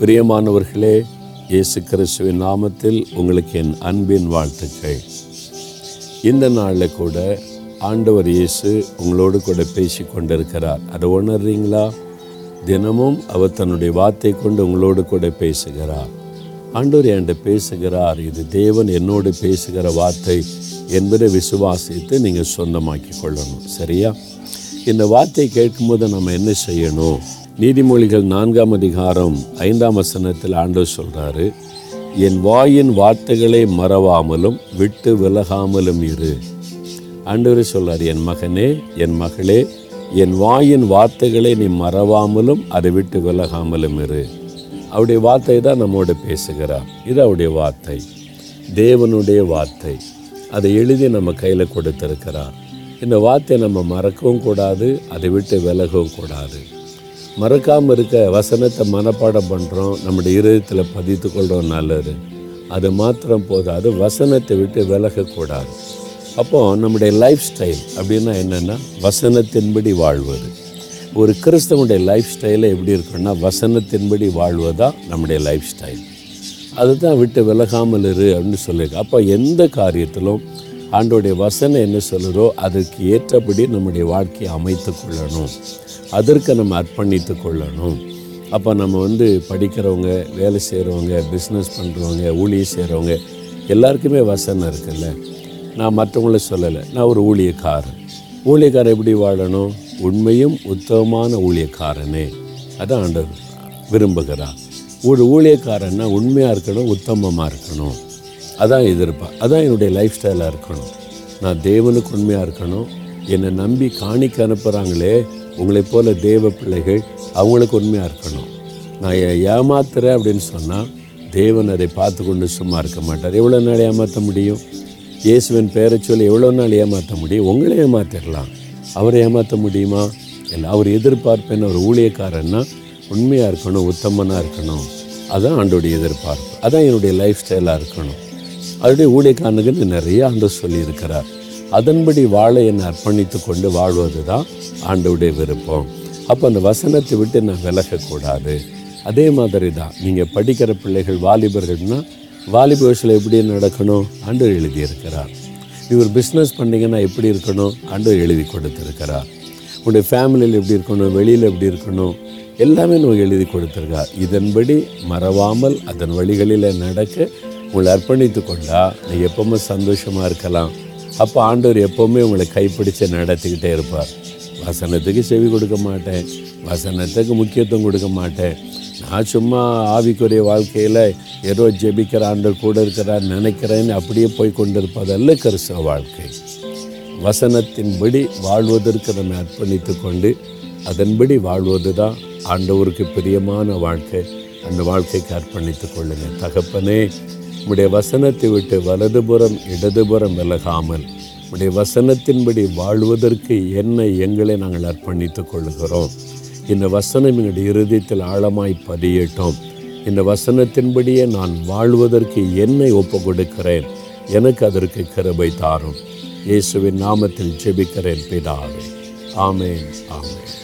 பிரியமானவர்களே இயேசு கிறிஸ்துவின் நாமத்தில் உங்களுக்கு என் அன்பின் வாழ்த்துக்கள். இந்த நாளில் கூட ஆண்டவர் இயேசு உங்களோடு கூட பேசி கொண்டிருக்கிறார். அதை உணர்றீங்களா? தினமும் அவர் தன்னுடைய வார்த்தை கொண்டு உங்களோடு கூட பேசுகிறார். ஆண்டவர் என்கிட்ட பேசுகிறார். இது தேவன் என்னோடு பேசுகிற வார்த்தை என்பதை விசுவாசித்து நீங்கள் சொந்தமாக்கி கொள்ளணும். சரியா? இந்த வார்த்தை கேட்கும்போது நம்ம என்ன செய்யணும்? நீதிமொழிகள் நான்காம் அதிகாரம் ஐந்தாம் வசனத்தில் ஆண்டவர் சொல்கிறாரு என் வாயின் வார்த்தைகளை மறவாமலும் விட்டு விலகாமலும் இரு. ஆண்டவர் சொல்கிறார் என் மகனே என் மகளே என் வாயின் வார்த்தைகளை நீ மறவாமலும் அதை விட்டு விலகாமலும் இரு. அவருடைய வார்த்தை தான் நம்மோட பேசுகிறார். இது அவருடைய வார்த்தை. தேவனுடைய வார்த்தை. அதை எழுதி நம்ம கையில் கொடுத்திருக்கிறார். இந்த வார்த்தையை நம்ம மறக்கவும் கூடாது அதை விட்டு விலகவும் கூடாது. மறக்காமல் இருக்க வசனத்தை மனப்பாடம் பண்ணுறோம் நம்முடைய இருதயத்தில் பதித்து கொள்கிறோம் நல்லது. அது மாத்திரம் போதாது வசனத்தை விட்டு விலகக்கூடாது. அப்போது நம்முடைய லைஃப் ஸ்டைல் அப்படின்னா என்னென்னா வசனத்தின்படி வாழ்வது. ஒரு கிறிஸ்தவனுடைய லைஃப் ஸ்டைலில் எப்படி இருக்குன்னா வசனத்தின்படி வாழ்வதா நம்முடைய லைஃப் ஸ்டைல் அதுதான் விட்டு விலகாமல் இரு அப்படின்னு சொல்லியிருக்கு. அப்போ எந்த காரியத்திலும் ஆண்டோடைய வசனம் என்ன சொல்லுதோ அதற்கு ஏற்றபடி நம்முடைய வாழ்க்கையை அமைத்து கொள்ளணும். அதற்கு நம்ம அர்ப்பணித்து கொள்ளணும். அப்போ நம்ம வந்து படிக்கிறவங்க வேலை செய்கிறவங்க பிஸ்னஸ் பண்ணுறவங்க ஊழியர் செய்கிறவங்க எல்லாருக்குமே வசனம் இருக்குல்ல? நான் மற்றவங்கள சொல்லலை. நான் ஒரு ஊழியக்காரன். ஊழியக்காரன் எப்படி வாழணும்? உண்மையும் உத்தமமான ஊழியக்காரனே. அதான் ஆண்டவர் விரும்புகிறார். ஒரு ஊழியக்காரன்னா உண்மையாக இருக்கணும் உத்தமமாக இருக்கணும். அதான் எதிர்ப்பா. அதான் என்னுடைய லைஃப் ஸ்டைலாக இருக்கணும். நான் தேவனுக்கு உண்மையாக இருக்கணும். என்னை நம்பி காணிக்க அனுப்புகிறாங்களே உங்களைப் போல தேவ பிள்ளைகள் அவங்களுக்கு உண்மையாக இருக்கணும். நான் ஏமாத்துறேன் அப்படின்னு சொன்னால் தேவன் அதை பார்த்து கொண்டு சும்மா இருக்க மாட்டார். எவ்வளோ நாள் ஏமாற்ற முடியும்? இயேசுவின் பேரை சொல்லி எவ்வளோ நாள் ஏமாற்ற முடியும்? உங்களே ஏமாத்திடலாம் அவரை ஏமாற்ற முடியுமா? இல்லை அவர் எதிர்பார்ப்பேன் அவர் ஊழியக்காரன்னா உண்மையாக இருக்கணும் உத்தமனாக இருக்கணும். அதுதான் ஆண்டோடைய எதிர்பார்ப்பு. அதான் என்னுடைய லைஃப் ஸ்டைலாக இருக்கணும். அவருடைய ஊழியக்காரனுக்கு நிறைய ஆண்டு சொல்லியிருக்கிறார். அதன்படி வாழ என்னை அர்ப்பணித்து கொண்டு வாழ்வது தான் ஆண்டவுடைய விருப்பம். அப்போ அந்த வசனத்தை விட்டு நான் விலகக்கூடாது. அதே மாதிரி தான் நீங்கள் படிக்கிற பிள்ளைகள் வாலிபர்கள்னா வாலிப வயசில் எப்படி நடக்கணும்? ஆண்டவர் எழுதியிருக்கிறார். இவர் பிஸ்னஸ் பண்ணிங்கன்னா எப்படி இருக்கணும்? ஆண்டவர் எழுதி கொடுத்துருக்கிறார். உங்களுடைய ஃபேமிலியில் எப்படி இருக்கணும்? வெளியில் எப்படி இருக்கணும்? எல்லாமே நமக்கு எழுதி கொடுத்துருக்கார். இதன்படி மறவாமல் அதன் வழிகளில் நடக்க உங்களை அர்ப்பணித்து கொண்டால் நீ எப்பவுமே சந்தோஷமாக இருக்கலாம். அப்போ ஆண்டவர் எப்போவுமே உங்களை கைப்பிடிச்சு நடத்திக்கிட்டே இருப்பார். வசனத்துக்கு செவி கொடுக்க மாட்டேன். வசனத்துக்கு முக்கியத்துவம் கொடுக்க மாட்டேன். நான் சும்மா ஆவிக்குரிய வாழ்க்கையில் ஏதோ ஜெபிக்கிற ஆண்டவர் கூட இருக்கிறார் நினைக்கிறேன்னு அப்படியே போய் கொண்டிருப்பதல்ல கிறிஸ்தவ வாழ்க்கை. வசனத்தின்படி வாழ்வதற்கு நம்ம அர்ப்பணித்து கொண்டு அதன்படி வாழ்வது தான் ஆண்டவருக்கு பிரியமான வாழ்க்கை. அந்த வாழ்க்கைக்கு அர்ப்பணித்து கொள்ளுங்கள். தகப்பனே உம்முடைய வசனத்தை விட்டு வலதுபுறம் இடதுபுறம் விலகாமல் உம்முடைய வசனத்தின்படி வாழ்வதற்கு என்ன எங்களை நாங்கள் அர்ப்பணித்துக் கொள்கிறோம் இந்த வசனம் எங்களுடைய இருதயத்தில் ஆழமாய் பதியட்டும். இந்த வசனத்தின்படியே நான் வாழ்வதற்கு என்னை ஒப்பு கொடுக்கிறேன் எனக்கு அதற்கு கிருபை தாரும். இயேசுவின் நாமத்தில் ஜெபிக்கிறேன் பிதாவே. ஆமேன் ஆமேன்.